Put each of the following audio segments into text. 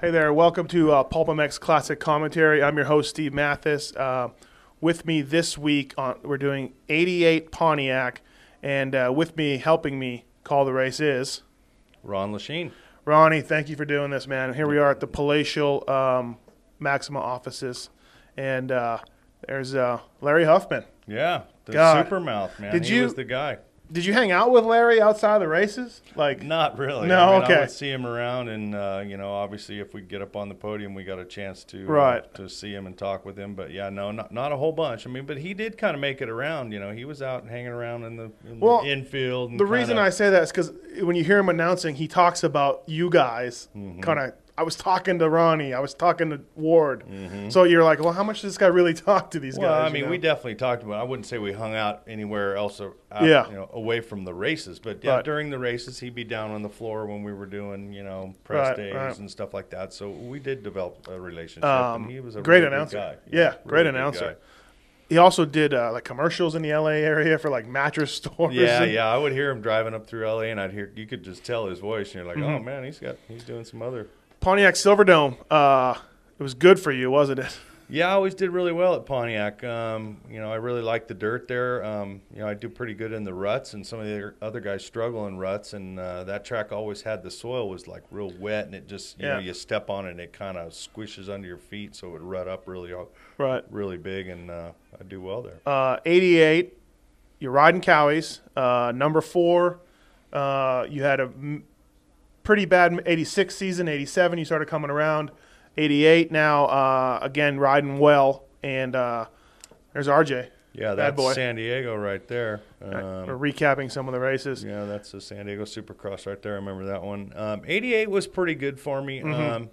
Hey there, welcome to uh, PulpMX Classic Commentary. I'm your host, Steve Matthes. Uh, with me this week, on, we're doing 88 Pontiac, and uh, with me, helping me call the race is Ron Lechien. Ronnie. Thank you for doing this, man. Here we are at the Palatial um, Maxima offices, and uh, there's uh, Larry Huffman. Yeah, the God. super mouth man. Did he you- was the guy. Did you hang out with Larry outside of the races? Like, Not really. No, I mean, okay. I would see him around, and uh, you know, obviously, if we get up on the podium, we got a chance to uh, Right. to see him and talk with him. But yeah, no, not not a whole bunch. I mean, but he did kind of make it around. You know, he was out hanging around in the, in Well, the infield. And The reason I say that is because when you hear him announcing, he talks about you guys. Mm-hmm. Kind of, I was talking to Ronnie, I was talking to Ward. Mm-hmm. So you're like, well, how much does this guy really talk to these Well, guys? I you mean, know? we definitely talked about. I wouldn't say we hung out anywhere else, out, Yeah. you know, away from the races. But yeah, Right. during the races, he'd be down on the floor when we were doing, you know, press Right, days right. and stuff like that. So we did develop a relationship, Um, and he was a great really announcer. guy. Yeah, great really good announcer. He also did uh, like commercials in the LA area for like mattress stores. Yeah, and- yeah. I would hear him driving up through LA, and I'd hear you could just tell his voice, and you're like, Mm-hmm. oh man, he's got he's doing some other. Pontiac Silverdome. Uh, it was good for you, wasn't it? Yeah, I always did really well at Pontiac. Um, you know, I really like the dirt there. Um, you know, I do pretty good in the ruts, and some of the other guys struggle in ruts. And uh, that track always had the soil was like real wet, and it just you Yeah. know you step on it, and it kind of squishes under your feet, so it would rut up really, Right. really big. And uh, I do well there. Uh, 88. You're riding Cowies. Uh, number four. Uh, you had a pretty bad 86 season. 87. You started coming around. 88 now. Uh, again riding well. And uh, there's RJ. Yeah, that's boy. San Diego right there. We're Um, recapping some of the races. Yeah, that's the San Diego Supercross right there. I remember that one. Um, 88 was pretty good for me. Mm-hmm. Um,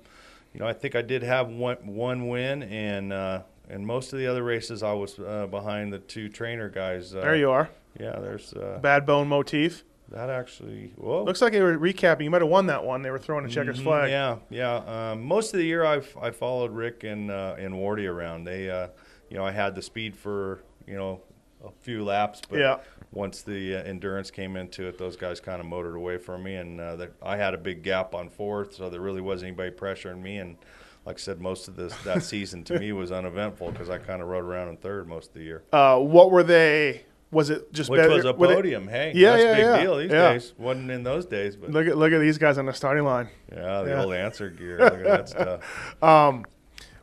you know, I think I did have one, one win, and uh, and most of the other races I was uh, behind the two trainer guys. Uh, There you are. Yeah, there's uh, Bad bone motif. That actually. Whoa. Looks like they were recapping. You might have won that one. They were throwing a checkers Mhm, flag. Yeah, yeah. Um, most of the year I've I followed Rick and uh, and Wardy around. They, uh, you know, I had the speed for you know a few laps, but Yeah. once the uh, endurance came into it, those guys kind of motored away from me, and uh, I had a big gap on fourth, so there really wasn't anybody pressuring me. And like I said, most of this that season to me was uneventful because I kind of rode around in third most of the year, Uh, what were they? Was it just which better? was a podium. hey, Yeah, that's yeah, a big yeah. deal these Yeah. days. wasn't in those days, but look at look at these guys on the starting line. yeah, the Yeah. old answer gear. Look at that stuff.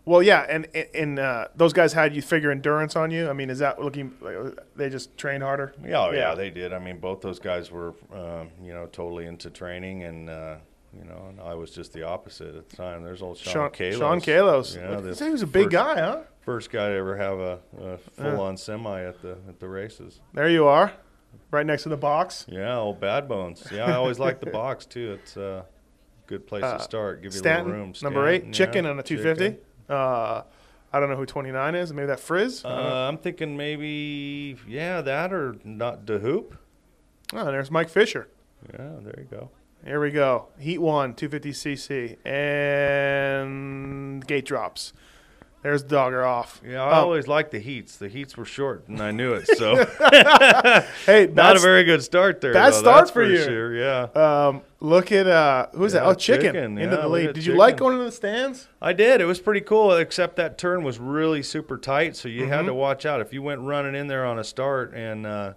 Well, yeah, and and uh, those guys had you figure endurance on you. I mean, is that looking? Like, they just trained harder. Yeah, oh, yeah, Yeah. they did. I mean, both those guys were, um, you know, totally into training, and uh, you know, and I was just the opposite at the time. There's old Sean, Sean Kalos. Sean Kalos. Yeah, Look, the he was a big first- guy, huh? First guy to ever have a, a full-on semi at the at the races. There you are, right next to the box. Yeah, old Bad Bones. Yeah, I always like the box too. It's a good place Uh, to start. Give you a Stanton, little room. number eight, Stanton, chicken yeah, on a 250. chicken. Uh, I don't know who 29 is. Maybe that Frizz. Uh, know. I'm thinking maybe yeah, that or not the hoop. oh, there's Mike Fisher. Yeah, there you go. Here we go. Heat one, 250cc, and gate drops. There's Dogger off. Yeah, I Oh, always liked the heats. The heats were short, and I knew it. So hey, not a very good start there. bad though, start that's for you. Sure, yeah. um, look at uh, who's that? Oh, chicken, Chicken, into yeah, the lead. Did you like going into the stands? I did. It was pretty cool, except that turn was really super tight, so you Mm-hmm. had to watch out. If you went running in there on a start and uh,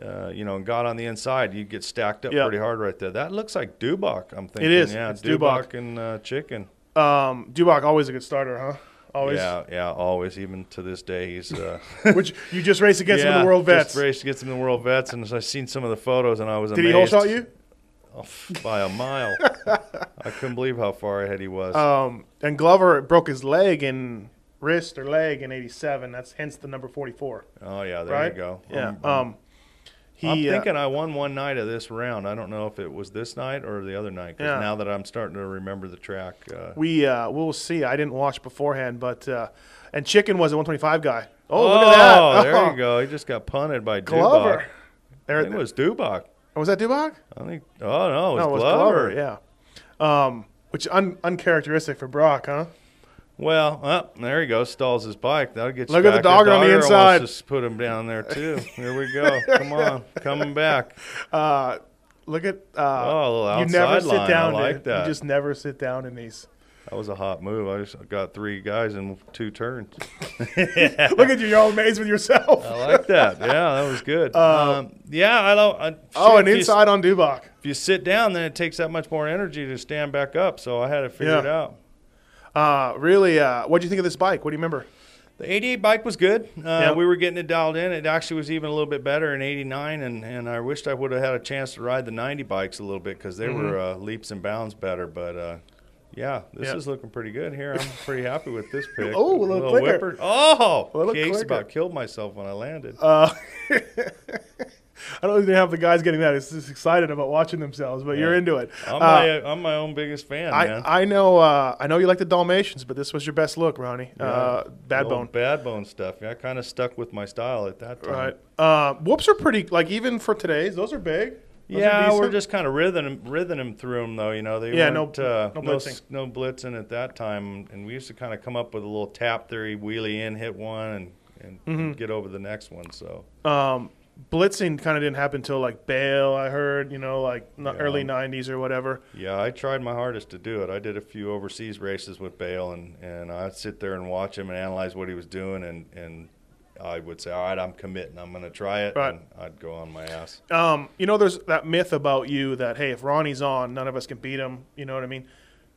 uh, you know and got on the inside, you'd get stacked up Yeah. pretty hard right there. That looks like Dubach. I'm thinking. is. Yeah, It's Dubach. and uh, Chicken. Um, Dubach always a good starter, huh? Always. Yeah, yeah. Always, even to this day, he's. Uh, Which you just raced against him in the World Vets. Just raced against him in the World Vets, and I've seen some of the photos, and I was Did amazed. he whole shot you? Oh, by a mile. I couldn't believe how far ahead he was. Um, and Glover broke his leg in wrist or leg in '87. That's hence the number 44. oh yeah, there right? you go. Yeah. Um, Um, he. I'm uh, thinking I won one night of this round. I don't know if it was this night or the other night. 'cause Yeah. now that I'm starting to remember the track, uh, we uh, we'll see. I didn't watch beforehand, but uh, and Chicken was a 125 guy. Oh, look at that! Oh, there you go. He just got punted by Glover. Dubach. I There, think it was Dubach. was that Dubach? I think. Oh no, it was, no, it was Glover. Glover. Yeah. Um, which un- uncharacteristic for Broc, huh? Well, uh, there he goes. Stalls his bike. That'll get you Look at the dog on the inside. Just put him down there too. Here we go. Come on, coming back. Uh, look at uh, Oh, a little you never sit line. I down. like that. You just never sit down in these. That was a hot move. I just got three guys in two turns. Look at you, you're all amazed with yourself. I like that. Yeah, that was good. um, yeah, I don't. I, oh, shit, and you- inside on Dubach. If you sit down, then it takes that much more energy to stand back up. So I had to figure Yeah. it out. Uh, really, uh, what do you think of this bike? What do you remember? The 88 bike was good. Uh, Yeah. We were getting it dialed in. It actually was even a little bit better in 89, and, and I wished I would have had a chance to ride the 90 bikes a little bit because they were uh, leaps and bounds better. But uh, yeah, this Mm-hmm. Yeah. is looking pretty good here. I'm pretty happy with this pick. Oh, a little quicker. whipper. Oh, A little case quicker. about killed myself when I landed. Uh, I don't even have the guys getting that. It's just excited about watching themselves, but you're into it. I'm, Uh, my, I'm my own biggest fan, man. I, I know uh, I know you like the Dalmatians, but this was your best look, Ronnie. Uh, bad bone. Bad bone stuff. Yeah, I kind of stuck with my style at that time. Right. Uh, whoops are pretty like even for today's. Those are big. Those Yeah, we're just kind of rhything rhything them through them though. You know, they Yeah, no- uh, no no blitzing. s- no blitzing at that time, and we used to kind of come up with a little tap theory, wheelie in, hit one, and and Mm-hmm. get over the next one. So um, blitzing kind of didn't happen until like Bayle. I heard you know like Yeah. early '90s or whatever. yeah, I tried my hardest to do it. I did a few overseas races with Bayle, and and I'd sit there and watch him and analyze what he was doing, and and I would say, all right, I'm committing, I'm going to try it, Right. and I'd go on my ass. Um, you know, there's that myth about you that hey, if Ronnie's on, none of us can beat him. You know what I mean?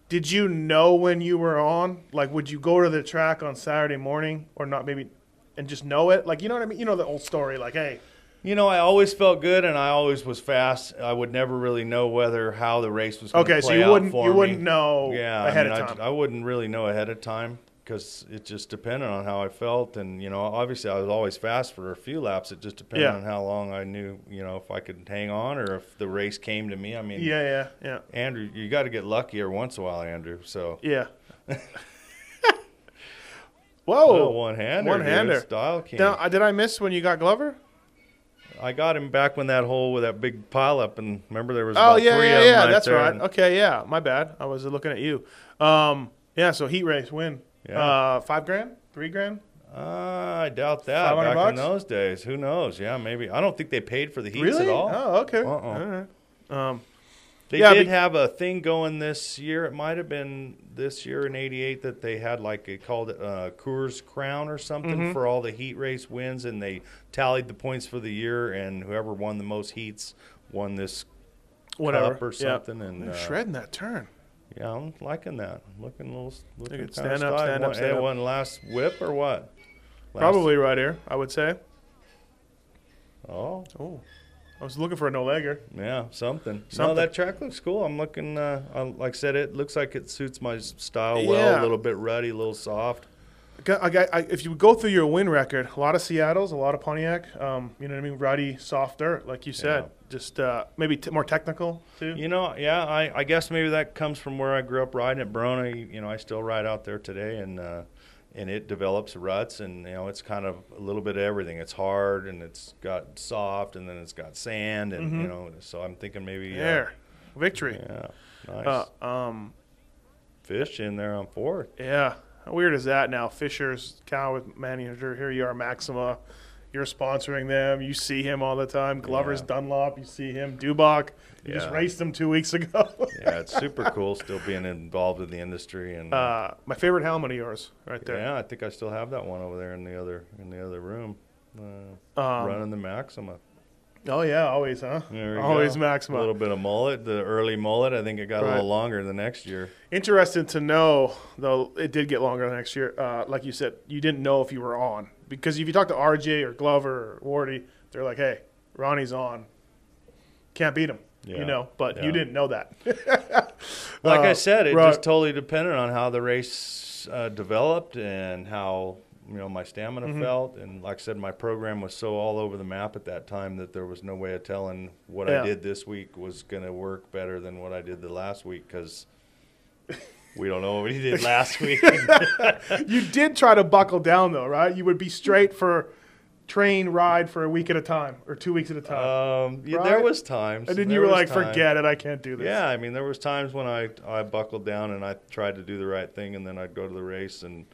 Did you know when you were on? Like, would you go to the track on Saturday morning or not? Maybe, and just know it. Like, you know what I mean? You know the old story. Like, hey, You know, I always felt good, and I always was fast. I would never really know whether how the race was going to okay, play so you out wouldn't for you me. wouldn't know yeah, ahead I mean, of time. I, wouldn't really know ahead of time because it just depended on how I felt, and you know, obviously I was always fast for a few laps. It just depended Yeah. on how long I knew, you know, if I could hang on or if the race came to me. I mean, yeah, yeah, yeah, Andrew, you got to get lucky every once in a while, Andrew. So. yeah. Whoa, one hander. one-hander. Style king. Now, uh, did I miss when you got Glover? I got him back when that hole with that big pile up, and remember there was Oh about yeah, three yeah, yeah. That's right. and- Okay, yeah. My bad. I was looking at you. Um, yeah. So heat race win. Yeah. Uh, five grand, three grand. Uh, I doubt that. 500 Back in those days, who knows? Yeah, maybe. I don't think they paid for the heats really? at all. Oh, okay. Uh-uh. All right. Um, They Yeah, did be- have a thing going this year. It might have been this year in '88 that they had like they called it uh, Coors Crown or something Mm-hmm. for all the heat race wins, and they tallied the points for the year, and whoever won the most heats won this whatever. cup or Yeah. something. And They're uh, shredding that turn. yeah, I'm liking that. Looking a little, looking at kind of stand up, stand up, stand It up. wasn't last whip or what? Last- Probably right here. I would say. Oh, Oh, I was looking for a no legger. Yeah, something. No, that track looks cool. I'm looking. Uh, I, like I said, it looks like it suits my style well. A little bit ruddy, a little soft. I got, I, if you go through your win record, a lot of Seattle's, a lot of Pontiac. Um, you know what I mean? Ruddy, soft dirt, like you said. Yeah. Just uh, maybe t- more technical too. You know, yeah. I, I guess maybe that comes from where I grew up riding at Brona. You, you know, I still ride out there today, and uh, and it develops ruts, and you know, it's kind of a little bit of everything. It's hard, and it's got soft, and then it's got sand, and you know. So I'm thinking maybe uh, victory. Yeah, nice Uh, um, fish in there on fourth. Yeah. How weird is that now? Fisher's cow with manager. Here you are, Maxima. You're sponsoring them. You see him all the time. Glover's Yeah. Dunlop. You see him. Dubach. You just raced them two weeks ago. Yeah, it's super cool still being involved in the industry and. uh, my favorite helmet of yours, right there. Yeah, I think I still have that one over there in the other in the other room, uh, Um, running the Maxima. Oh yeah, always, huh? Always go. Maxima. A little bit of mullet, the early mullet. I think it got a little longer the next year. Interesting to know, though it did get longer the next year. Uh, like you said, you didn't know if you were on because if you talk to RJ or Glover or Wardy, they're like, "Hey, Ronnie's on, can't beat him," Yeah. you know. But you didn't know that. Like I Uh, said, it right. just totally depended on how the race uh, developed and how you know my stamina Mm-hmm. felt. And like I said, my program was so all over the map at that time that there was no way of telling what Yeah. I did this week was going to work better than what I did the last week because. We don't know what he did last week. you did try to buckle down though, right? You would be straight for train ride for a week at a time or two weeks at a time, Um, yeah, there was times. and then you were like, time. "Forget it, I can't do this." Yeah, I mean, there was times when I I buckled down and I tried to do the right thing, and then I'd go to the race and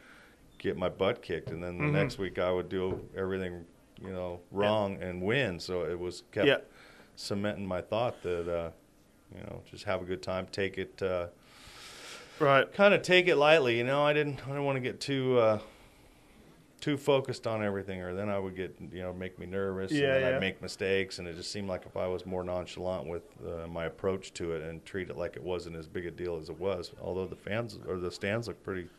get my butt kicked, and then the Mhm. next week I would do everything, you know, wrong and win. So it was kept Yeah. cementing my thought that, uh, you know, just have a good time, take it. Uh, Right. kind of take it lightly. You know, I didn't I didn't want to get too uh, too focused on everything, or then I would get you know make me nervous. Yeah, and then yeah. I'd make mistakes, and it just seemed like if I was more nonchalant with uh, my approach to it and treat it like it wasn't as big a deal as it was. Although the fans or the stands look pretty,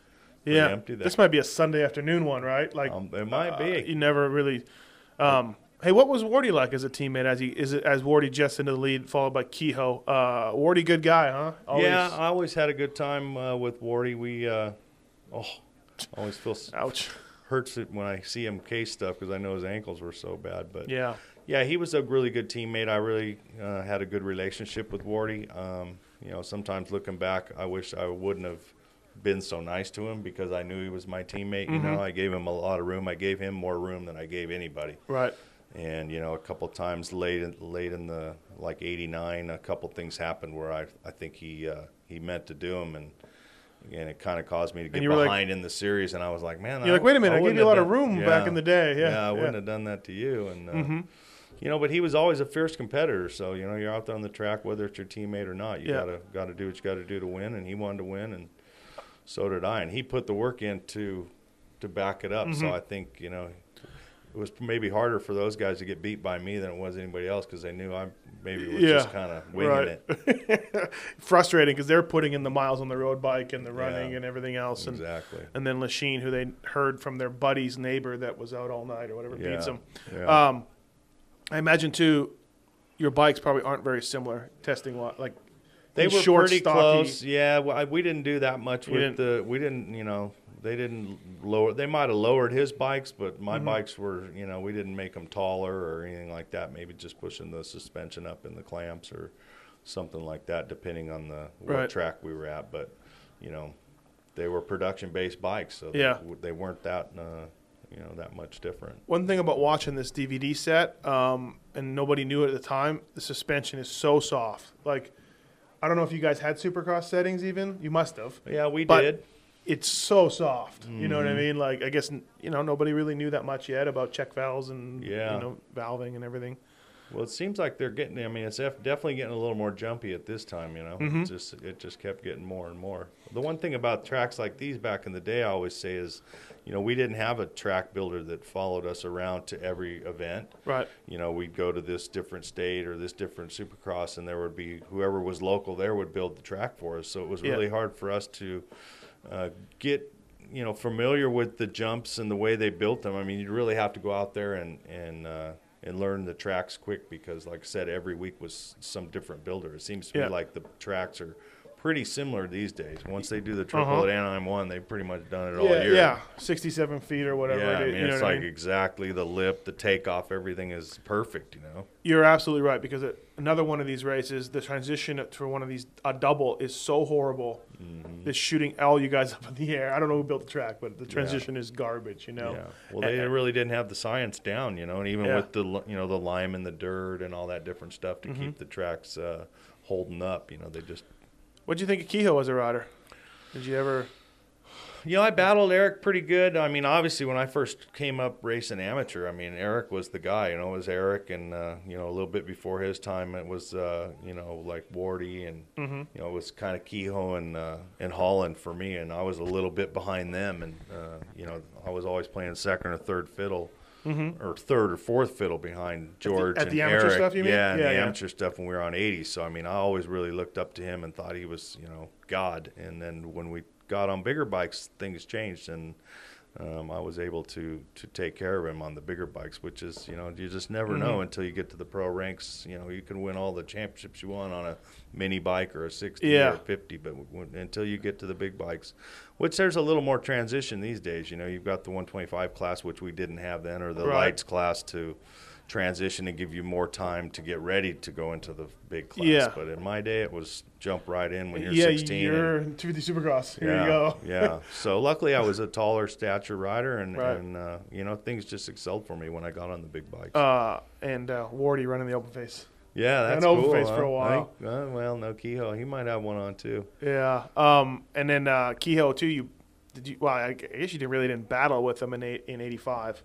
pretty Yeah. empty. There. This might be a Sunday afternoon one, right? Like um, it might uh, be. you never really. Um, hey, what was Wardy like as a teammate? As he is as Wardy just into the lead, followed by Kehoe. Uh, Wardy, good guy, huh? Always- Yeah, I always had a good time uh, with Wardy. We, uh, oh, always feel Ouch. Hurts it when I see him case stuff because I know his ankles were so bad. But Yeah. Yeah, he was a really good teammate. I really uh, had a good relationship with Wardy. Um, you know, sometimes looking back, I wish I wouldn't have been so nice to him because I knew he was my teammate. You know, I gave him a lot of room. I gave him more room than I gave anybody. Right. And you know, a couple times late, in, late in the like '89, a couple things happened where I, I think he, uh, he meant to do them, and again, it kind of caused me to get were like- behind in the series. And I was like, man, You're I- like, wait a minute, I gave you a lot have of done- room back in the day. Yeah, I wouldn't have done that to you. And uh, Mhm. you know, but he was always a fierce competitor. So you know, you're out there on the track, whether it's your teammate or not. You Yeah. gotta gotta do what you got to do to win, and he wanted to win, and so did I. And he put the work in to to back it up. So Mhm. I think you know. It was maybe harder for those guys to get beat by me than it was anybody else because they knew I maybe was Yeah, just kind of winging right. it. Frustrating because they're putting in the miles on the road bike and the running Yeah. and everything else. And, Exactly. and then Lechien, who they heard from their buddy's neighbor that was out all night or whatever, Yeah. beats them. Yeah. Um, I imagine too, your bikes probably aren't very similar testing. wa- Like They were short, pretty stocky. close. Yeah, well, I, we didn't do that much You with the. We didn't, you know, they didn't lower. They might have lowered his bikes, but my Mhm. bikes were, you know, we didn't make them taller or anything like that. Maybe just pushing the suspension up in the clamps or something like that, depending on the what Right. track we were at. But you know, they were production based bikes, so Yeah. they, they weren't that, uh, you know, that much different. One thing about watching this DVD set, um, and nobody knew it at the time, the suspension is so soft. Like, I don't know if you guys had Supercross settings even. You must have. Yeah, we did. It's so soft. You know what I Mhm. mean? Like, I guess you know nobody really knew that much yet about check valves and Yeah. you know valving and everything. Well, it seems like they're getting. I mean, it's definitely getting a little more jumpy at this time. You know, Mhm. It just it just kept getting more and more. The one thing about tracks like these back in the day, I always say is, you know, we didn't have a track builder that followed us around to every event. Right. You know, we'd go to this different state or this different Supercross, and there would be whoever was local there would build the track for us. So it was Yeah. really hard for us to uh, get you know familiar with the jumps and the way they built them. I mean, you really have to go out there and and uh, and learn the tracks quick because, like I said, every week was some different builder. It seems to Yeah. me like the tracks are pretty similar these days. Once they do the triple Uh-huh. at Anaheim one, they've pretty much done it all yeah, year. yeah, sixty-seven feet or whatever. Yeah, it I mean, you know it's what I like mean? exactly the lip, the takeoff, everything is perfect. You know. You're absolutely right because it, another one of these races, the transition for one of these a double is so horrible. Mm-hmm. It's shooting all you guys up in the air. I don't know who built the track, but the transition is garbage. You know. Yeah. Well, they And- really didn't have the science down, you know, and even Yeah. with the you know the lime and the dirt and all that different stuff to Mhm. keep the tracks uh, holding up, you know, they just. What'd you think of Kehoe as a rider? Did you ever? You know, I battled Eric pretty good. I mean, obviously, when I first came up racing amateur, I mean, Eric was the guy. You know, it was Eric, and uh, you know, a little bit before his time, it was uh, you know like Wardy, and Mm-hmm. you know, it was kind of Kehoe and uh, and Holland for me, and I was a little bit behind them, and uh, you know, I was always playing second or third fiddle. Mm-hmm. or third or fourth fiddle behind George at and the amateur Eric. stuff, you mean? Yeah, Yeah, the yeah. amateur stuff when we were on 80. So I mean, I always really looked up to him and thought he was, you know, God. And then when we got on bigger bikes, things changed, and um, I was able to to take care of him on the bigger bikes, which is, you know, you just never know Mhm. until you get to the pro ranks. You know, you can win all the championships you want on a mini bike or a 60 Yeah. or a 50, but when, until you get to the big bikes, which there's a little more transition these days. You know, you've got the 125 class, which we didn't have then, or the Right. lights class to transition and give you more time to get ready to go into the big class. Yeah. But in my day, it was jump right in when you're yeah, 16. and- you're 250 Supercross. Here yeah, you go. yeah. So luckily, I was a taller stature rider, and, Right. and uh, you know things just excelled for me when I got on the big bikes. Uh, and uh, Wardy running the open face. Yeah, that's an open cool. face huh? for a while. Think- uh, well, no Kehoe, he might have one on too. Yeah. Um, and then uh, Kehoe too. You did you? Well, I guess you didn't really didn't battle with him in eight, in '85.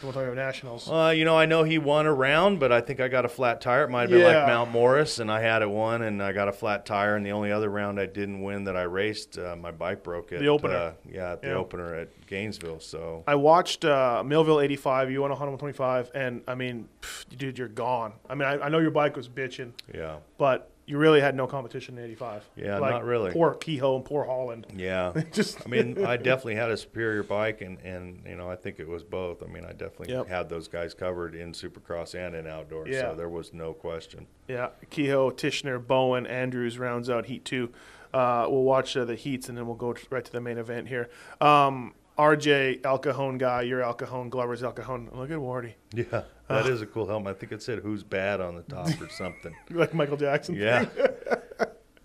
The 125 Nationals. Uh, you know, I know he won a round, but I think I got a flat tire. It might have been Yeah. like Mount Morris, and I had it one, and I got a flat tire. And the only other round I didn't win that I raced, uh, my bike broke at The opener. Uh, yeah, at the Yeah. opener at Gainesville. So I watched uh, Millville 85. You won 125, and I mean, pff, dude, you're gone. I mean, I, I know your bike was bitching, yeah, but you really had no competition in 85. Yeah, Like, not really. Poor Kehoe and poor Holland. yeah. Just I mean, I definitely had a superior bike, and, and you know, I think it was both. I mean, I definitely Yep. had those guys covered in Supercross and in outdoors, Yeah. so there was no question. Yeah, Kehoe, Tishner, Bowen, Andrews rounds out Heat two. Uh, we'll watch uh, the heats and then we'll go right to the main event here. Um, RJ El Cajon guy, you're El Cajon, Glover's El Cajon. Look at Wardy, Yeah, that is a cool helmet. I think it said "Who's bad" on the top or something. like Michael Jackson. Yeah,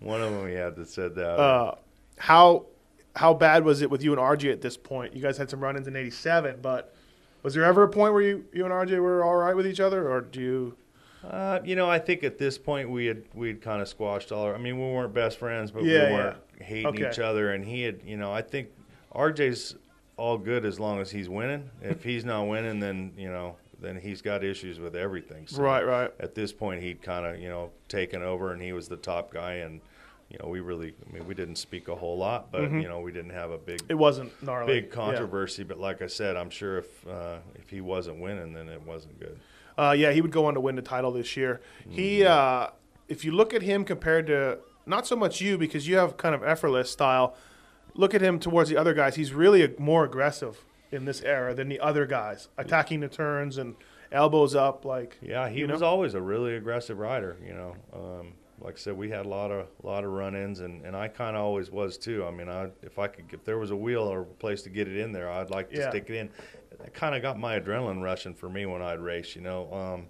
one of them he had that said that. Uh, how how bad was it with you and RJ at this point? You guys had some run-ins in '87, but was there ever a point where you you and RJ were all right with each other, or do you? Uh, you know, I think at this point we had we'd kind of squashed all. Our, I mean, we weren't best friends, but Yeah, we weren't hating Okay. each other. And he had, you know, I think RJ's all good as long as he's winning. If he's not winning, then you know, then he's got issues with everything. So Right, right. At this point, he'd kind of you know taken over, and he was the top guy. And you know, we really, I mean, we didn't speak a whole lot, but you know, we didn't have a big It wasn't gnarly. big Yeah. controversy. But like I said, I'm sure if uh, if he wasn't winning, then it wasn't good. Uh, yeah, he would go on to win the title this year. He, uh, if you look at him compared to not so much you because you have kind of effortless style. Look at him towards the other guys. He's really a, more aggressive in this era than the other guys, attacking the turns and elbows up. Like Yeah, he you was know? always a really aggressive rider. You know, um, like I said, we had a lot of lot of run-ins, and, and I kind of always was too. I mean, I if I could if there was a wheel or a place to get it in there, I'd like to Yeah. stick it in. That kind of got my adrenaline rushing for me when I'd race. You know, um,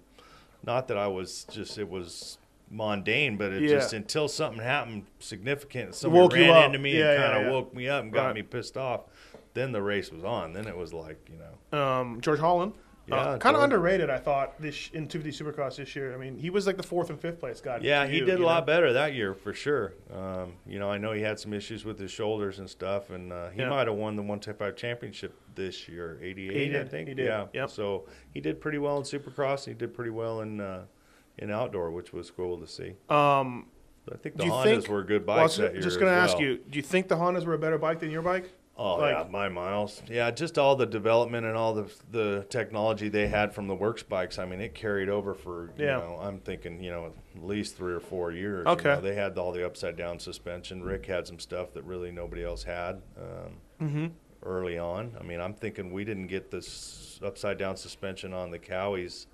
not that I was just it was mundane, but it Yeah. just until something happened significant, someone Woke ran into me Yeah, and kind of yeah. woke me up and got Right. me pissed off. Then the race was on. Then it was like you know. um, George Holland. Yeah, uh, kind of underrated, I thought, this in 250 Supercross this year. I mean, he was like the fourth and fifth place guy. Yeah, he you, did a lot know? better that year for sure. Um, you know, I know he had some issues with his shoulders and stuff, and uh, he Yeah. might have won the 125 championship this year, 88, I think. he did, Yeah. yep. So he did pretty well in Supercross. He did pretty well in uh, in outdoor, which was cool to see. Um, I think the you Hondas think- were good well, I was that year. just going to ask well. you: Do you think the Hondas were a better bike than your bike? Oh Like- yeah, my miles. Yeah, just all the development and all the the technology they had from the works bikes. I mean, it carried over for you Yeah. know. I'm thinking you know at least three or four years. you Okay. know. they had all the upside down suspension. Rick had some stuff that really nobody else had. Um, Mm-hmm. Early on, I mean, I'm thinking we didn't get this upside down suspension on the Cowies.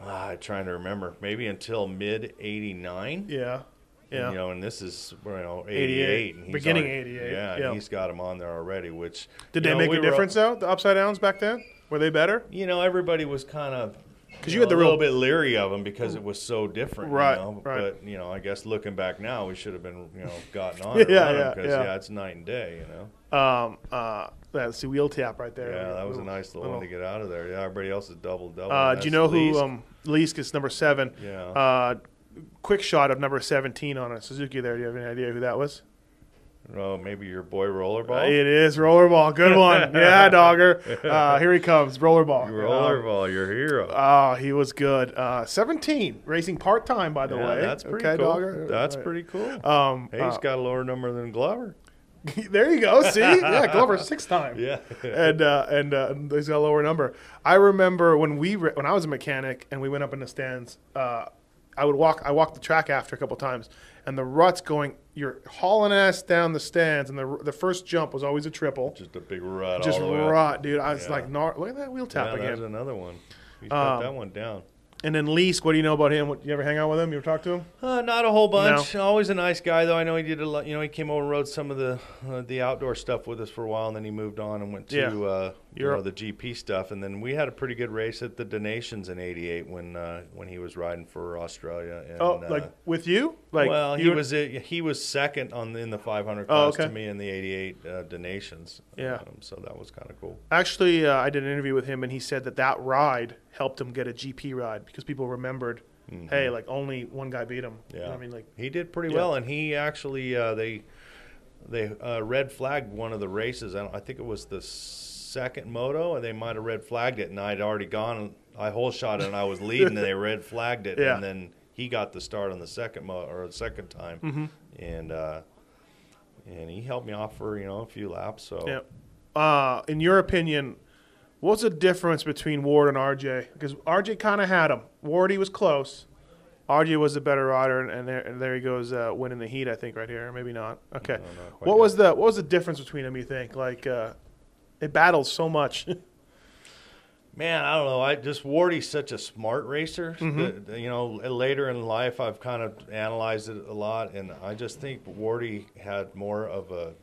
Ah, I'm trying to remember. Maybe until mid '89. Yeah, yeah. You know, and this is you know 88, 88, and he's beginning 88, Yeah, yeah. and he's got them on there already. Which Did they know, make we a difference though? The upside downs back then were they better? You know, everybody was kind of because you had the a real- little bit leery of them because it was so different. Right, You know? right. But you know, I guess looking back now, we should have been you know gotten on. Yeah, yeah, yeah. yeah, it's night and day. You know. Um, uh, that's the wheel tap right there. Yeah, that was a nice little, one to get out of there. Yeah, everybody else is double double. Uh, do you know who um, Leisk is number seven? Yeah. Uh, quick shot of number seventeen on a Suzuki. There, do you have any idea who that was? oh, maybe your boy Rollerball. Uh, it is Rollerball. Good one. yeah, Dogger. Uh, here he comes. Rollerball. Rollerball, your hero. Oh, he was good. Uh, 17, racing part time, by the yeah, way. that's pretty okay, cool. Dogger? That's Right. pretty cool. Um, hey, he's uh, got a lower number than Glover. there you go. See, yeah, Glover six time. Yeah. and uh, and uh, he's got a lower number. I remember when we re- when I was a mechanic and we went up in the stands. Uh, I would walk. I walked the track after a couple times, and the ruts going. You're hauling ass down the stands, and the the first jump was always a triple. Just a big rut. Just all the way up. rut, dude. I was Yeah. like, look at that wheel tap Yeah, again. there's another one. He's got Um, that one down. And then Leisk, what do you know about him? What, you ever hang out with him? You ever talk to him? Uh, not a whole bunch. Always a nice guy, though. I know he did a lot. You know, he came over and rode some of the uh, the outdoor stuff with us for a while, and then he moved on and went to Yeah. uh, you know the GP stuff. And then we had a pretty good race at the Des Nations in '88 when uh, when he was riding for Australia. And, Oh, uh, like with you? Like well, he you- was a, he was second on the, in the 500 Oh, class okay. to me in the '88 uh, Des Nations. Yeah. Um, so that was kind of cool. Actually, uh, I did an interview with him, and he said that that ride helped him get a GP ride because people remembered, hey, like only one guy beat him. You know Mm-hmm. Yeah, I mean, like he did pretty Yeah. well, and he actually uh, they they uh, red flagged one of the races. I, I think it was the second moto, and they might have red flagged it, and I'd already gone. I whole shot it, and I was leading, and they red flagged it, Yeah. and then he got the start on the second mo or the second time, Mm-hmm. and uh, and he helped me off for you know a few laps. So Yeah. Uh, in your opinion, what's the difference between Ward and RJ? Because RJ kind of had him. Wardy was close. RJ was the better rider, and, and there and there he goes uh, winning the heat. I think right here, maybe not. Okay. No, not What yet. was the what was the difference between them? You think like uh, it battles so much. Man, I don't know. I just Wardy's such a smart racer. Mm-hmm. that, you know, later in life, I've kind of analyzed it a lot, and I just think Wardy had more of a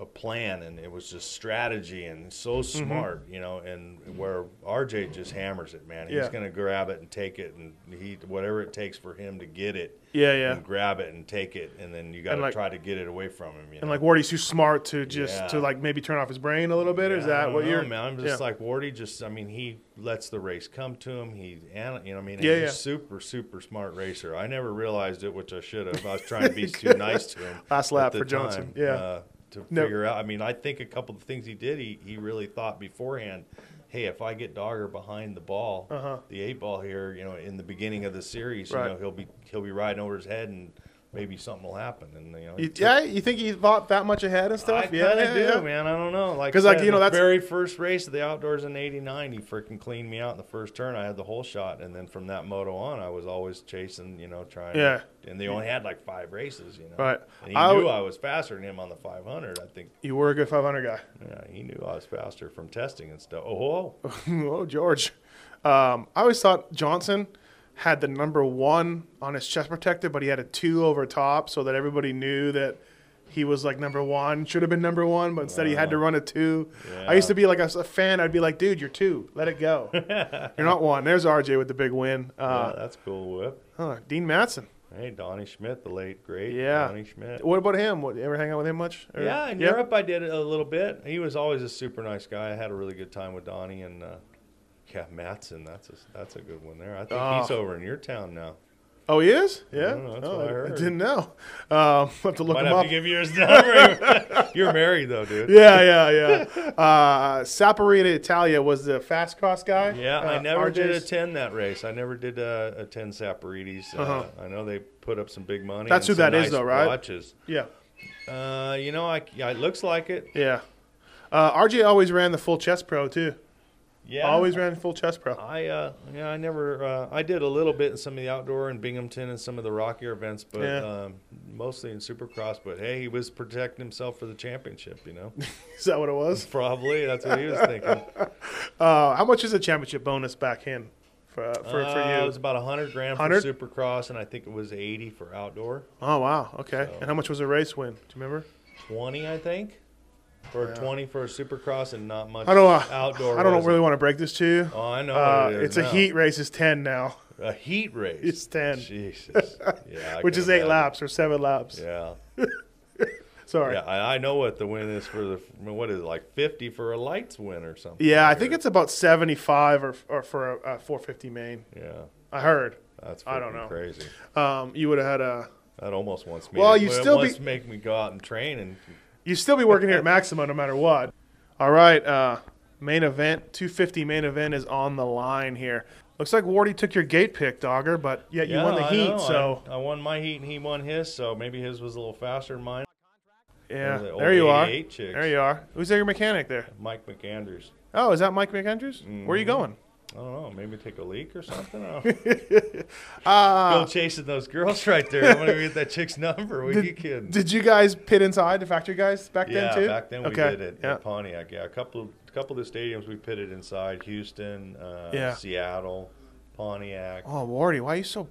a plan, and it was just strategy and so Mm-hmm. smart. You know, and where RJ just hammers it, man. He's Yeah. going to grab it and take it, and he whatever it takes for him to get it. Yeah, yeah. And grab it and take it, and then you got to like- try to get it away from him. You and know? like Wardy's too smart to just to like maybe turn off his brain a little bit. Or is that what know, you're? man? I'm just yeah. like Wardy. Just I mean, he lets the race come to him. He, ana- you know, I mean, Yeah, he's yeah. super, super smart racer. I never realized it, which I should have. I was trying to be too nice to him. Last lap for Johnson, time, yeah. uh, to No. figure out. I mean, I think a couple of things he did. He he really thought beforehand. Hey, if I get Dogger behind the ball, Uh-huh. the eight ball here, you know, in the beginning of the series, Right. you know, he'll be he'll be riding over his head, and maybe something will happen. And you know, You- yeah, you think he thought that much ahead and stuff? I yeah, of do, yeah. man. I don't know. Like, 'Cause, I like, you know, the that's- very first race of the outdoors in '89. He freaking cleaned me out in the first turn. I had the whole shot, and then from that moto on, I was always chasing. You know, trying. Yeah. And they only had like five races. You know. Right. And he I knew w- I was faster than him on the 500. I think. You were a good 500 guy. Yeah, he knew I was faster from testing and stuff. Oh, whoa. oh, George. Um, I always thought Johnson had the number one on his chest protector, but he had a two over top so that everybody knew that he was like number one. Should have been number one, but instead he had to run a two. I used to be like a, a fan. I'd be like, dude, you're two. Let it go. you're not one. There's RJ with the big win. yeah, Uh, that's cool. Whip. huh, Dean Matson. Hey, Donnie Schmidt, the late great Yeah. Donnie Schmidt. What about him? What, ever hang out with him much? Or- Yeah, in Europe I did a little bit. He was always a super nice guy. I had a really good time with Donnie and uh, yeah, Matson. That's a that's a good one there. I think he's Oh. over in your town now. Oh, he is? Yeah. oh, I heard. didn't know. Um, I'll have to look Might him have up. to give you his number. You're married though, dude. yeah, yeah, yeah. Uh, Saporita Italia was the fast cross guy. Yeah, I Uh, never did attend that race. I never did uh, attend Saporides. Uh, Uh-huh. I know they put up some big money. That's who that is, nice though, right? Watches. Yeah, Uh, you know, I, yeah, it looks like it. yeah. Uh, RJ always ran the full chess pro too. Yeah, Always ran full chest pro. I uh yeah I never uh, I did a little bit in some of the outdoor in Binghamton and some of the rockier events, but Yeah. um, mostly in Supercross. But hey, he was protecting himself for the championship. You know, Is that what it was? probably that's what he was thinking. Uh, how much is a championship bonus back in for uh, for, Uh, for it was about hundred grand 100? for Supercross, and I think it was eighty for outdoor. Oh wow, okay. So- And how much was a race win? Do you remember? Twenty, I think, or Yeah. twenty for a Supercross, and not much I don't know. outdoor. I don't really want to break this to you. Oh, I know. Uh, it it's a heat race. Is ten now, A heat race. It's 10. Jesus. Yeah, which is eight imagine. laps or seven laps. Yeah. Sorry. Yeah, I, I know what the win is for the what is it like fifty for a lights win or something. Yeah, I think it's about seventy-five or or for a, a 450 main. yeah. I heard. That's I don't know. crazy. Um, you would have had a. That almost wants me. Well, you it still be- to make me go out and train and You'd still be working here at Maxima no matter what. All right, uh, main event, 250 main event is on the line here. Looks like Wardy took your gate pick, Dogger, but yet you yeah, won the I heat. know. So I, I won my heat and he won his, so maybe his was a little faster than mine. yeah, the there you are. chicks. There you are. Who's your mechanic there? Mike McAndrews. Oh, is that Mike McAndrews? Where are you going? I don't know, maybe take a leak or something. I. Uh, Go chasing those girls right there. I'm gonna get that chick's number. What are you kidding? did you guys pit inside the factory guys back yeah, then too? Yeah, back then we okay. did it Yeah. at Pontiac. Yeah, a couple, a couple of the stadiums we pitted inside: Houston, uh, Yeah. Seattle, Pontiac. Oh, Wardy, why are you so?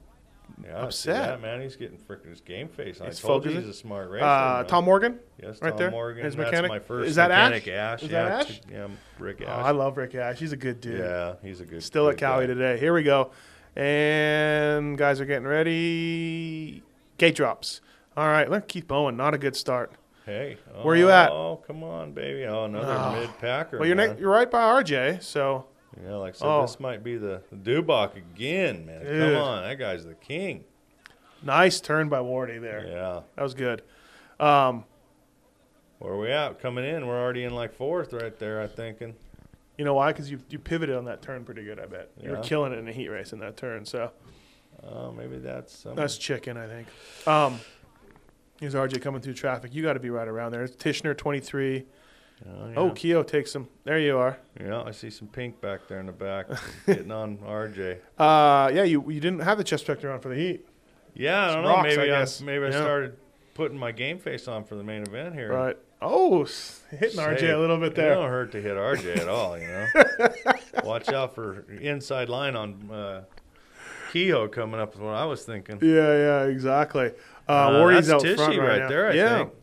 Yeah, upset. that, man, he's getting freaking his game face. I He's told you he's a smart racer. Uh. Tom Morgan. yes, right Tom there? Morgan. His That's mechanic? my first Is that mechanic, Ash? Ash. Is yeah, that Ash? yeah, Rick Oh, Ash. I love Rick Ash. He's a good dude. yeah, he's a good. Dude. Still at Cali guy. today. Here we go. And guys are getting ready. Gate drops. All right, let Keith Bowen. Not a good start. Hey, Where are you at? Oh, come on, baby. Oh, another Oh. mid packer. Well, you're you're right by RJ. So Yeah, like I said, Oh. this might be the, Dubach again, man. Dude. Come on, that guy's the king. nice turn by Wardy there. Yeah. That was good. Um, Where are we at? Coming in, we're already in like fourth right there, I thinking. You know why? Because you you pivoted on that turn pretty good. I bet you were killing it in a heat race in that turn. So Oh, maybe that's some, that's chicken, I think. Um, here's RJ coming through traffic. You got to be right around there. It's Tishner, 23. Oh, yeah. Oh, Kehoe takes him. There you are. yeah. I see some pink back there in the back, getting on RJ. Uh, yeah, you you didn't have the chest protector on for the heat, Yeah, I don't know. rocks, I maybe I, guess. maybe I started putting my game face on for the main event here. right? Oh, hitting RJ a little bit It there. don't hurt to hit RJ at all, you know. Watch out for inside line on uh, Kehoe coming up is what I was thinking. Yeah, yeah, exactly. Uh, Uh, that's out Tishy front right, right there, I yeah. think.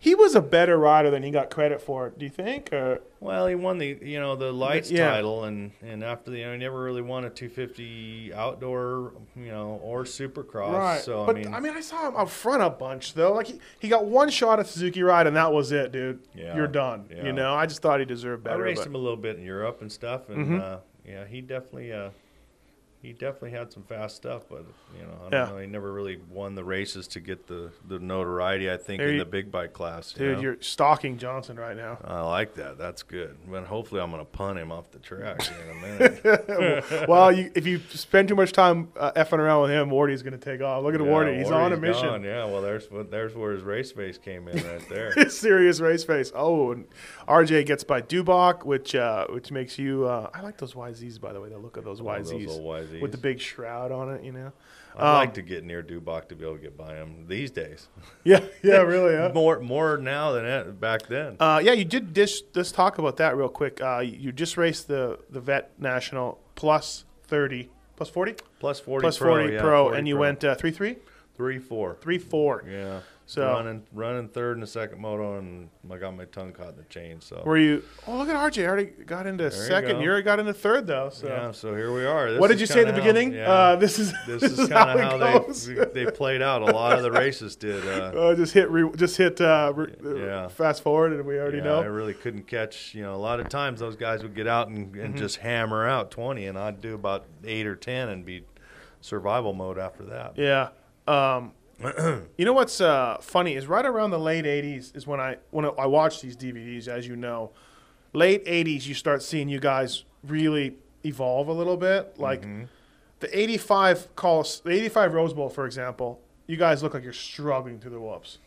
He was a better rider than he got credit for. Do you think? Or Well, he won the you know the lights Yeah. title, and and after the you know, he never really won a 250 outdoor, you know, or Supercross. right? So but I mean, I saw him up front a bunch though. Like he, he got one shot at Suzuki ride, and that was it, dude. Yeah, You're done. yeah. You know, I just thought he deserved better. I raced but- him a little bit in Europe and stuff, and Mhm. uh, yeah, he definitely uh, he definitely had some fast stuff, but you know, I don't Yeah. know, he never really won the races to get the the notoriety. I think There in you- the big bike class, you Dude, know? you're stalking Johnson right now. I like that. That's good. But hopefully, I'm going to punt him off the track in a minute. well, you, if you spend too much time uh, effing around with him, Wardy's going to take off. Look at Yeah, Wardy; he's on a mission. gone. Yeah, well, there's there's where his race face came in right there. Serious race face. Oh, and RJ gets by Dubach, which uh, which makes you. Uh, I like those YZs, by the way. The look of those All YZs those with the big shroud on it. You know. I'd um, like to get near Dubach to be able to get by him these days. Yeah. Yeah. Really. Yeah. More more now than back then. Uh, yeah, you did. Just let's talk about that real quick. Uh, you just raced the the vet national plus thirty, plus forty, Plus 40 plus pro, forty yeah, pro, 40 and you pro. went uh, three three, three four. three four. Yeah. So- running running third in the second moto, and I got my tongue caught in the chain. So Were you? Oh, look at RJ. Already got into you second. go. You already got into third though. So. yeah. So here we are. This what did you say at the how- beginning? yeah. Uh, this is this is kind of how, goes. they they played out. A lot of the races did. Uh, Uh, just hit, re- just hit, uh, re- uh, Yeah. fast forward, and we already yeah, know. I really couldn't catch. You know, a lot of times those guys would get out and, and Mm-hmm. just hammer out twenty, and I'd do about eight or ten and be survival mode after that. Yeah. Um, you know what's uh, funny is right around the late '80s is when I when I watch these DVDs, as you know, late '80s you start seeing you guys really evolve a little bit. Like the '85 calls, the '85 Rose Bowl, for example, you guys look like you're struggling through the whoops.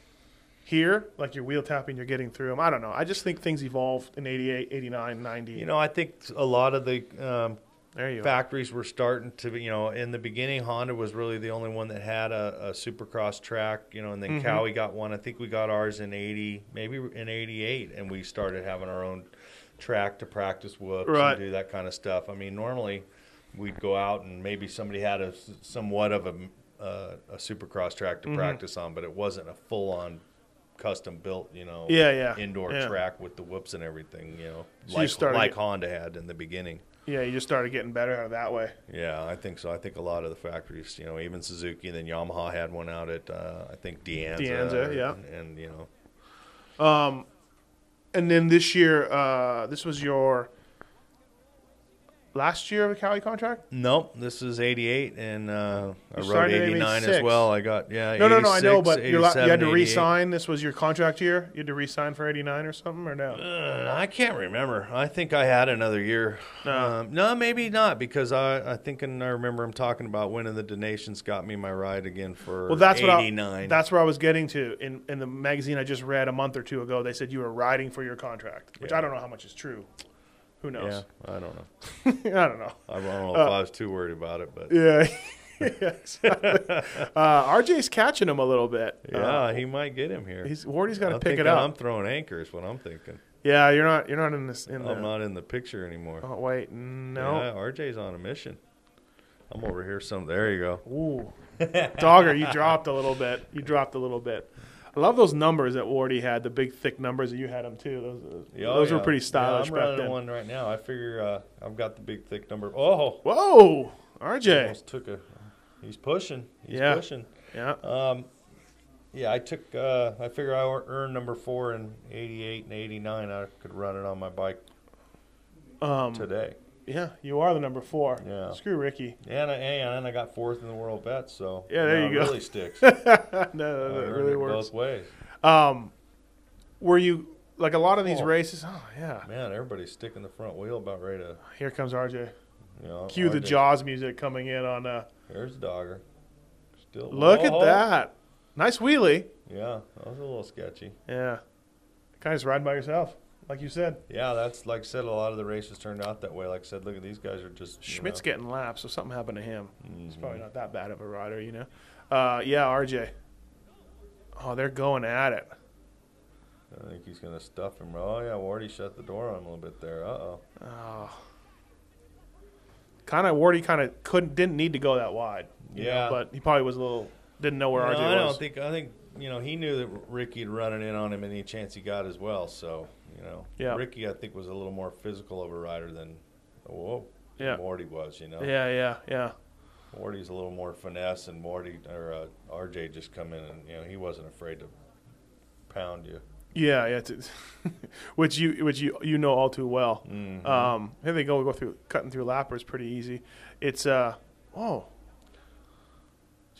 Here, like you're wheel tapping, you're getting through them. I don't know. I just think things evolved in '88, '89, '90. You know, I think a lot of the um, there you go. factories were starting to, you know, in the beginning, Honda was really the only one that had a, a supercross track, you know, and then Mhm. Cowie got one. I think we got ours in 80, maybe in 88, and we started having our own track to practice whoops Right. and do that kind of stuff. I mean, normally we'd go out and maybe somebody had a somewhat of a, uh, a supercross track to Mhm. practice on, but it wasn't a full on custom built, you know, Yeah, yeah. indoor yeah. track with the whoops and everything, you know, So you like, started like Honda had in the beginning. Yeah, you just started getting better out of that way. Yeah, I think so. I think a lot of the factories, you know, even Suzuki, and then Yamaha had one out at uh, I think Deanza. Deanza, yeah. and, and you know, Um, and then this year, uh, this was your last year of a Cali contract. nope. This is '88, and uh, I rode '89 as well. I got yeah. No, no, no. I know, but you're la- you had to 88. re-sign. This was your contract year. You had to re-sign for '89 or something, or no? Uh, I can't remember. I think I had another year. No. Um, no, maybe not because I I think and I remember him talking about winning the Des Nations got me my ride again for Well, that's what I, that's where I was getting to in in the magazine I just read a month or two ago. They said you were riding for your contract, which Yeah. I don't know how much is true. Who yeah, knows? I don't know. I don't know. I don't know Uh, if I was too worried about it, but Yeah. yeah, exactly. uh, RJ's catching him a little bit. yeah, Uh, he might get him here. he's Wardy's got to pick it up. I'm throwing anchors. What I'm thinking. yeah, you're not. You're not in this. In the, I'm not in the picture anymore. Oh wait, no. Yeah, RJ's on a mission. I'm over here. Some. There you go. Ooh, Dogger, you dropped a little bit. You dropped a little bit. I love those numbers that Wardy had. The big thick numbers that you had them too. Those, Yeah, those oh, were pretty stylish Yeah, I'm back running then. one right now. I figure uh, I've got the big thick number. Oh, Whoa, RJ. almost took a. He's pushing. He's Yeah. pushing. Yeah. Um, yeah, I took. Uh, I figure I earned number four in '88 and '89. I could run it on my bike Um, today. Yeah, you are the number four. Yeah. Screw Ricky. And I, and I got fourth in the world bet. So Yeah, there you it go. Really sticks. no, I that earned really it works. both ways. Um, were you like a lot of these Oh. races. Oh yeah, Man, everybody's sticking the front wheel about ready to, here comes RJ. you know. Cue the RJ. Jaws music coming in on. Uh, There's Dogger. Still. look at that, nice wheelie. Yeah, that was a little sketchy. Yeah, kind of just riding by yourself, like you said. Yeah, that's like I said. A lot of the races turned out that way. Like I said, look at these guys are just. Schmidt's know, getting laps, so something happened to him. He's mhm. probably not that bad of a rider, you know. Uh, yeah, RJ. Oh, they're going at it. I think he's gonna stuff him. Oh yeah, Wardy shut the door on him a little bit there. Uh oh. Oh. Kind of Wardy kind of couldn't didn't need to go that wide. you know, Yeah. but he probably was a little didn't know where No, RJ was. I don't think. I think you know he knew that Ricky'd running in on him any chance he got as well. So you know, Yeah. Ricky I think was a little more physical of a rider than whoa. Yeah. Morty was. You know. yeah, yeah, yeah. Morty's a little more finesse, and Morty or uh, RJ just come in and you know he wasn't afraid to pound you. Yeah, yeah, it's- which you which you you know all too well. Mhm. Um, here they go, go through cutting through lappers pretty easy. It's uh oh,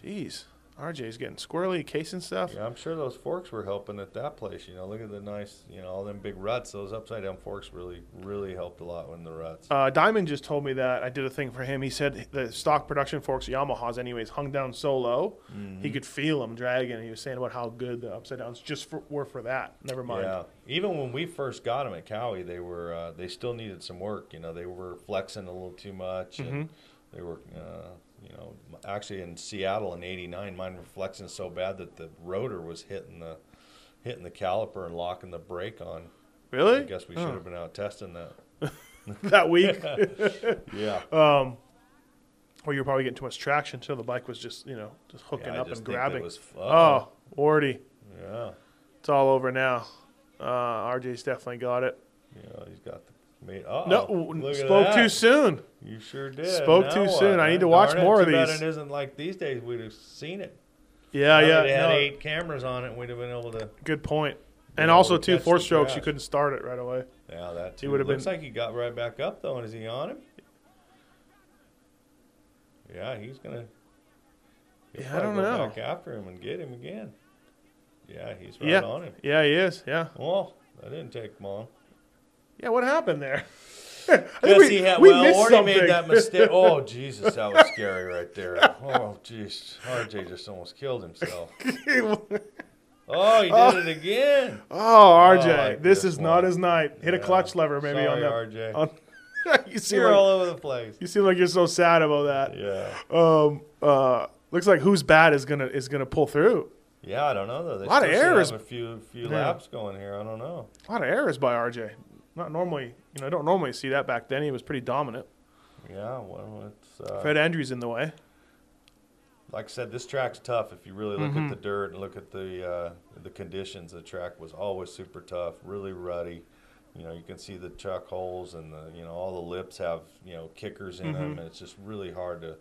jeez, RJ's getting squirrely, casing stuff. Yeah, I'm sure those forks were helping at that place. You know, look at the nice, you know, all them big ruts. Those upside down forks really, really helped a lot in the ruts. Uh, Diamond just told me that I did a thing for him. He said the stock production forks Yamaha's anyways hung down so low Mm-hmm. he could feel them dragging. He was saying about how good the upside downs just for, were for that. Never mind. Yeah, even when we first got them at Kawi, they were uh, they still needed some work. You know, they were flexing a little too much, and they were, uh, you know, actually in Seattle in '89, mine were flexing so bad that the rotor was hitting the hitting the caliper and locking the brake on. Really? I guess we should have been out testing that. that week. Yeah. um, or you were probably getting too much traction, so the bike was just you know just hooking Yeah, up just and grabbing. was- oh, Wardy, Yeah. it's all over now. Uh, RJ's definitely got it. Yeah, he's got the No, spoke too soon. You sure did. Spoke Now too what, soon. I need to watch Darn it, more of too these. It isn't like these days. We'd have seen it. Yeah, Now yeah. They had no, eight cameras on it. and We'd have been able to. Good point. And also two four strokes, you couldn't start it right away. Yeah, that He too. would've Looks been- like he got right back up though. And is he on him? Yeah, he's gonna. Yeah, I don't go know. Back after him and get him again. Yeah, he's right yeah, on him. yeah, he is. Yeah, Well, that didn't take long. Yeah. What happened there? We- he had. we well, missed Orty made that mistake. Oh, Jesus, that was scary right there. Oh, jeez, RJ just almost killed himself. Oh, he did it again. oh, RJ, I like this this is not his night. Hit a clutch lever maybe Sorry, on RJ. that. On, you seem You're like all over the place. you seem like you're so sad about that. Yeah. Um, uh, looks like who's bad is gonna is gonna pull through. Yeah, I don't know though. They Lot of errors. have A few few Yeah. laps going here. I don't know. A lot of errors by RJ. Not normally, you know, I don't normally see that back then. He was pretty dominant. Yeah, well, it's uh, Fred Andrews in the way. like I said, this track's tough. If you really look Mhm. at the dirt and look at the uh, the conditions, the track was always super tough, really ruddy. You know, you can see the chuck holes and the you know all the lips have you know kickers in them, Mhm. and it's just really hard to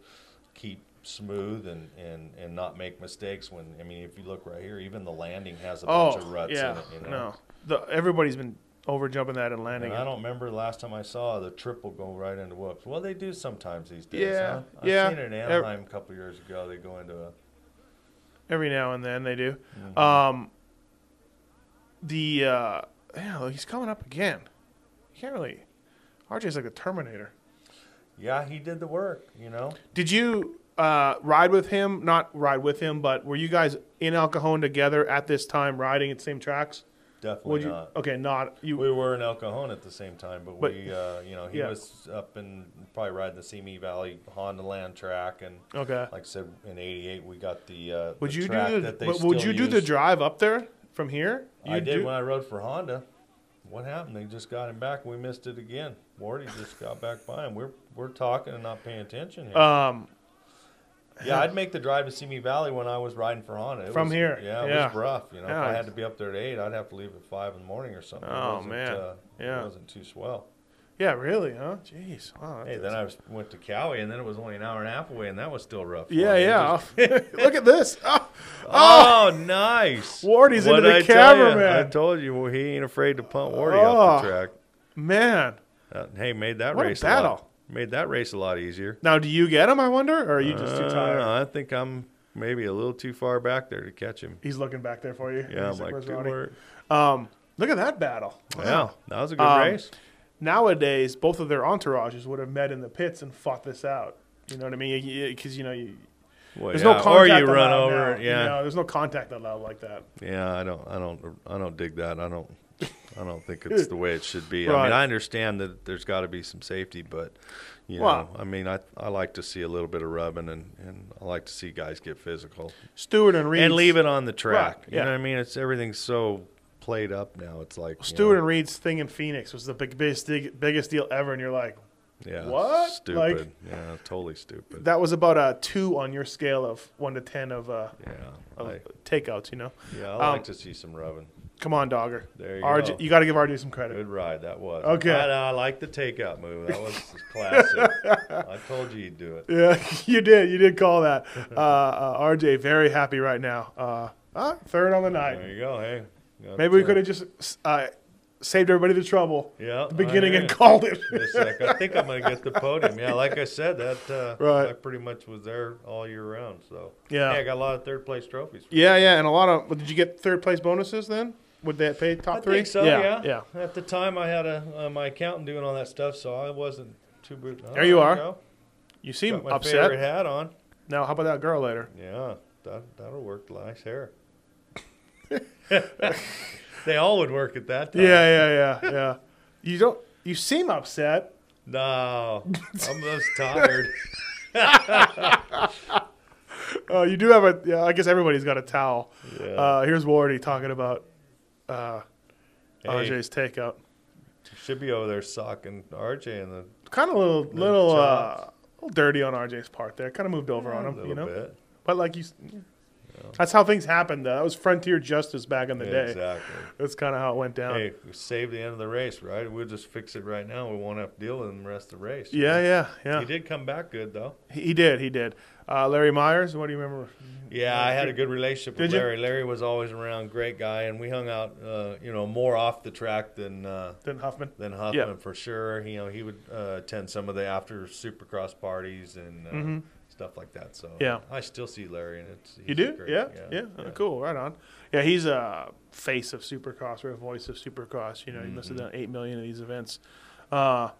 keep smooth and, and, and not make mistakes. When I mean, if you look right here, even the landing has a bunch Oh, of ruts yeah. in it. You know? No, the, everybody's been over jumping that and landing. And I don't remember the last time I saw the triple go right into whoops. Well, they do sometimes these days. Yeah, huh? I've yeah. seen it in Anaheim a couple years ago. They go into a. Every now and then they do. Mhm. Um, the uh, yeah, he's coming up again. You can't really. RJ's like a Terminator. yeah, he did the work. You know. Did you uh, ride with him? Not ride with him, but were you guys in El Cajon together at this time, riding at the same tracks? Definitely Would you? not. Okay, not you. We were in El Cajon at the same time, but, But- we, uh, you know, he yeah. was up in probably riding the Simi Valley Honda Land track, and okay. like I said, in '88 we got the. Uh, Would the you track do the? that they But would you do the drive up there from here? I You'd did do- when I rode for Honda. What happened? They just got him back. We missed it again. Wardy just got back by him. We're we're talking and not paying attention here. um, yeah, I'd make the drive to Simi Valley when I was riding for Honda. It From was- here, yeah, it yeah. was rough. You know, Yeah. if I had to be up there at eight, I'd have to leave at five in the morning or something. It Oh, wasn't, man. uh, Yeah. it wasn't too swell. yeah, really, huh? Jeez. Wow, Hey, then I was, went to Kawi, and then it was only an hour and a half away, and that was still rough. for yeah, me. It yeah. just- Look at this. Oh, Oh, nice. Wardy's into What'd the tell ya? cameraman. I told you, well, he ain't afraid to punt Wardy Oh. off the track. man. Uh, hey, made that What a race battle. Made that race a lot easier. Now, do you get him? I wonder, or are you just too Uh, tired? I think I'm maybe a little too far back there to catch him. He's looking back there for you. Yeah, I'm like, "Where's good Um, Look at that battle. Yeah, that was a good Um, race. Nowadays, both of their entourages would have met in the pits and fought this out. You know what I mean? Because you know, you, Well, there's yeah, no contact or you run over. now, Yeah, you know, there's no contact allowed like that. Yeah, I don't, I don't, I don't dig that. I don't, I don't think it's the way it should be. I mean, I understand that there's got to be some safety, but you Well- know, I mean, I, I like to see a little bit of rubbing, and, and I like to see guys get physical Stewart and Reed and leave it on the track. Right, You yeah. know what I mean? It's everything's so played up now. It's like you Stewart know, and Reed's thing in Phoenix was the big, biggest, biggest deal ever, and you're like, yeah, What? Stupid. Like- yeah, totally stupid. that was about a two on your scale of one to ten of, uh, yeah, of I, takeouts. You know, yeah, I like Um, to see some rubbing. Come on, Dogger. There you RJ, go. you got to give RJ some credit. Good ride that was. Okay. I, I like the takeout move. That was classic. I told you you'd do it. Yeah, you did. You did call that. Uh, uh, RJ, very happy right now. Uh, uh, third on the night. There you go. Hey, Maybe we could have just uh, saved everybody the trouble Yeah, at the beginning and called it. you. Just a sec. I think I'm gonna get the podium. Yeah, like I said, that uh, Right. I pretty much was there all year round. So Yeah. Hey, I got a lot of third place trophies. Yeah, yeah, and a lot of. Well, did you get third place bonuses then? Would that pay top I three? think so. Yeah, Yeah, At the time, I had a uh, my accountant doing all that stuff, so I wasn't too. boot- oh, There you are. go. You seem Got my upset. favorite hat on. Now, how about that girl later? Yeah, that that'll work. Nice hair. they all would work at that time. Yeah, yeah, yeah, yeah. You don't. You seem upset. No, I'm just tired. Uh, you do have a. Yeah, I guess everybody's got a towel. Yeah. Uh, here's Wardy talking about uh, Hey. RJ's takeout. Should be over there socking RJ in the Kind of a little, little, uh, little dirty on RJ's part there. Kind of moved over on a him, little you know. bit. But like you, that's how things happened. though. that was frontier justice back in the day. Exactly. That's kind of how it went down. Hey, we saved the end of the race, right? We'll just fix it right now. We won't have to deal with him the rest of the race. Yeah, yeah, yeah. He did come back good though. He, did. He did. Uh, Larry Myers. What do you remember? Yeah, I had a good relationship with Did you? Larry. Larry was always around, great guy, and we hung out, uh, you know, more off the track than uh, Then Huffman. than Huffman for sure. You know, he would uh, attend some of the after Supercross parties and uh, Mhm. Stuff like that. So Yeah. I still see Larry, and it's You do? Great, yeah, yeah, Uh, Cool. Right on. Yeah, he's a face of Supercross or a voice of Supercross. You know, he must have Mhm. done eight million of these events. Uh,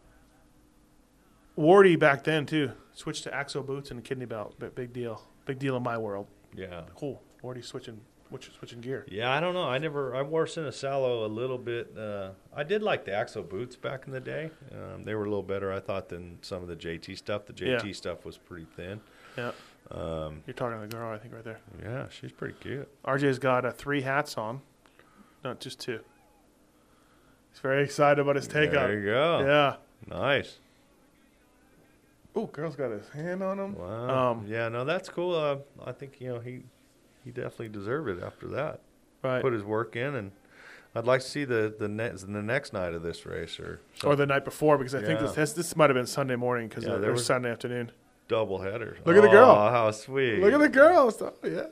Wardy back then too switched to axle boots and a kidney belt. Big, big deal. Big deal in my world. Yeah. Cool. Wardy switching, switching, switching gear. Yeah, I don't know. I never. I wore Sinisalo a little bit. Uh, I did like the Axel boots back in the day. Um, they were a little better, I thought, than some of the JT stuff. The JT Yeah. stuff was pretty thin. Yeah, Um, you're talking to the girl, I think, right there. yeah, she's pretty cute. RJ's got uh, three hats on, not just two. He's very excited about his takeout. There you go. Yeah. Nice. Oh, girl's got his hand on him. Wow. Um, yeah, no, that's cool. Uh, I think you know he he definitely deserved it after that. Right. Put his work in, and I'd like to see the the next the next night of this race or some or the night before because I think this this, this might have been Sunday morning because Yeah, it there was Sunday afternoon. double header. Look at the girl. Oh, how sweet! Look at the girl. So, yeah.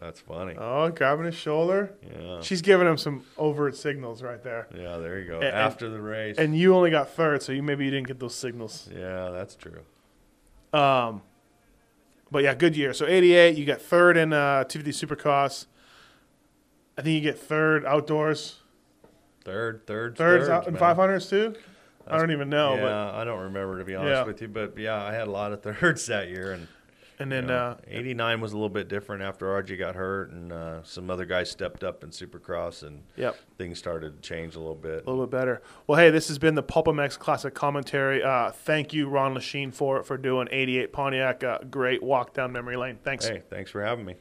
That's funny. Oh, grabbing his shoulder. yeah. She's giving him some overt signals right there. Yeah, there you go. And- After the race. And you only got third, so you maybe you didn't get those signals. yeah, that's true. Um, but yeah, good year. So 88, you got third in uh, 250 Supercross. I think you get third outdoors. Third, third, thirds, out in man. 500s too. I don't even know, yeah, I don't remember to be honest Yeah. with you, but yeah, I had a lot of thirds that year, and but and then you know, uh, '89 was a little bit different after RJ got hurt, and uh, some other guys stepped up in Supercross, and yep, things started to change a little bit. a little bit better. Well, hey, this has been the PulpMX Classic commentary. Uh, thank you, Ron Lechien, for for doing 88 Pontiac. Uh, great walk down memory lane. Thanks. Hey, thanks for having me.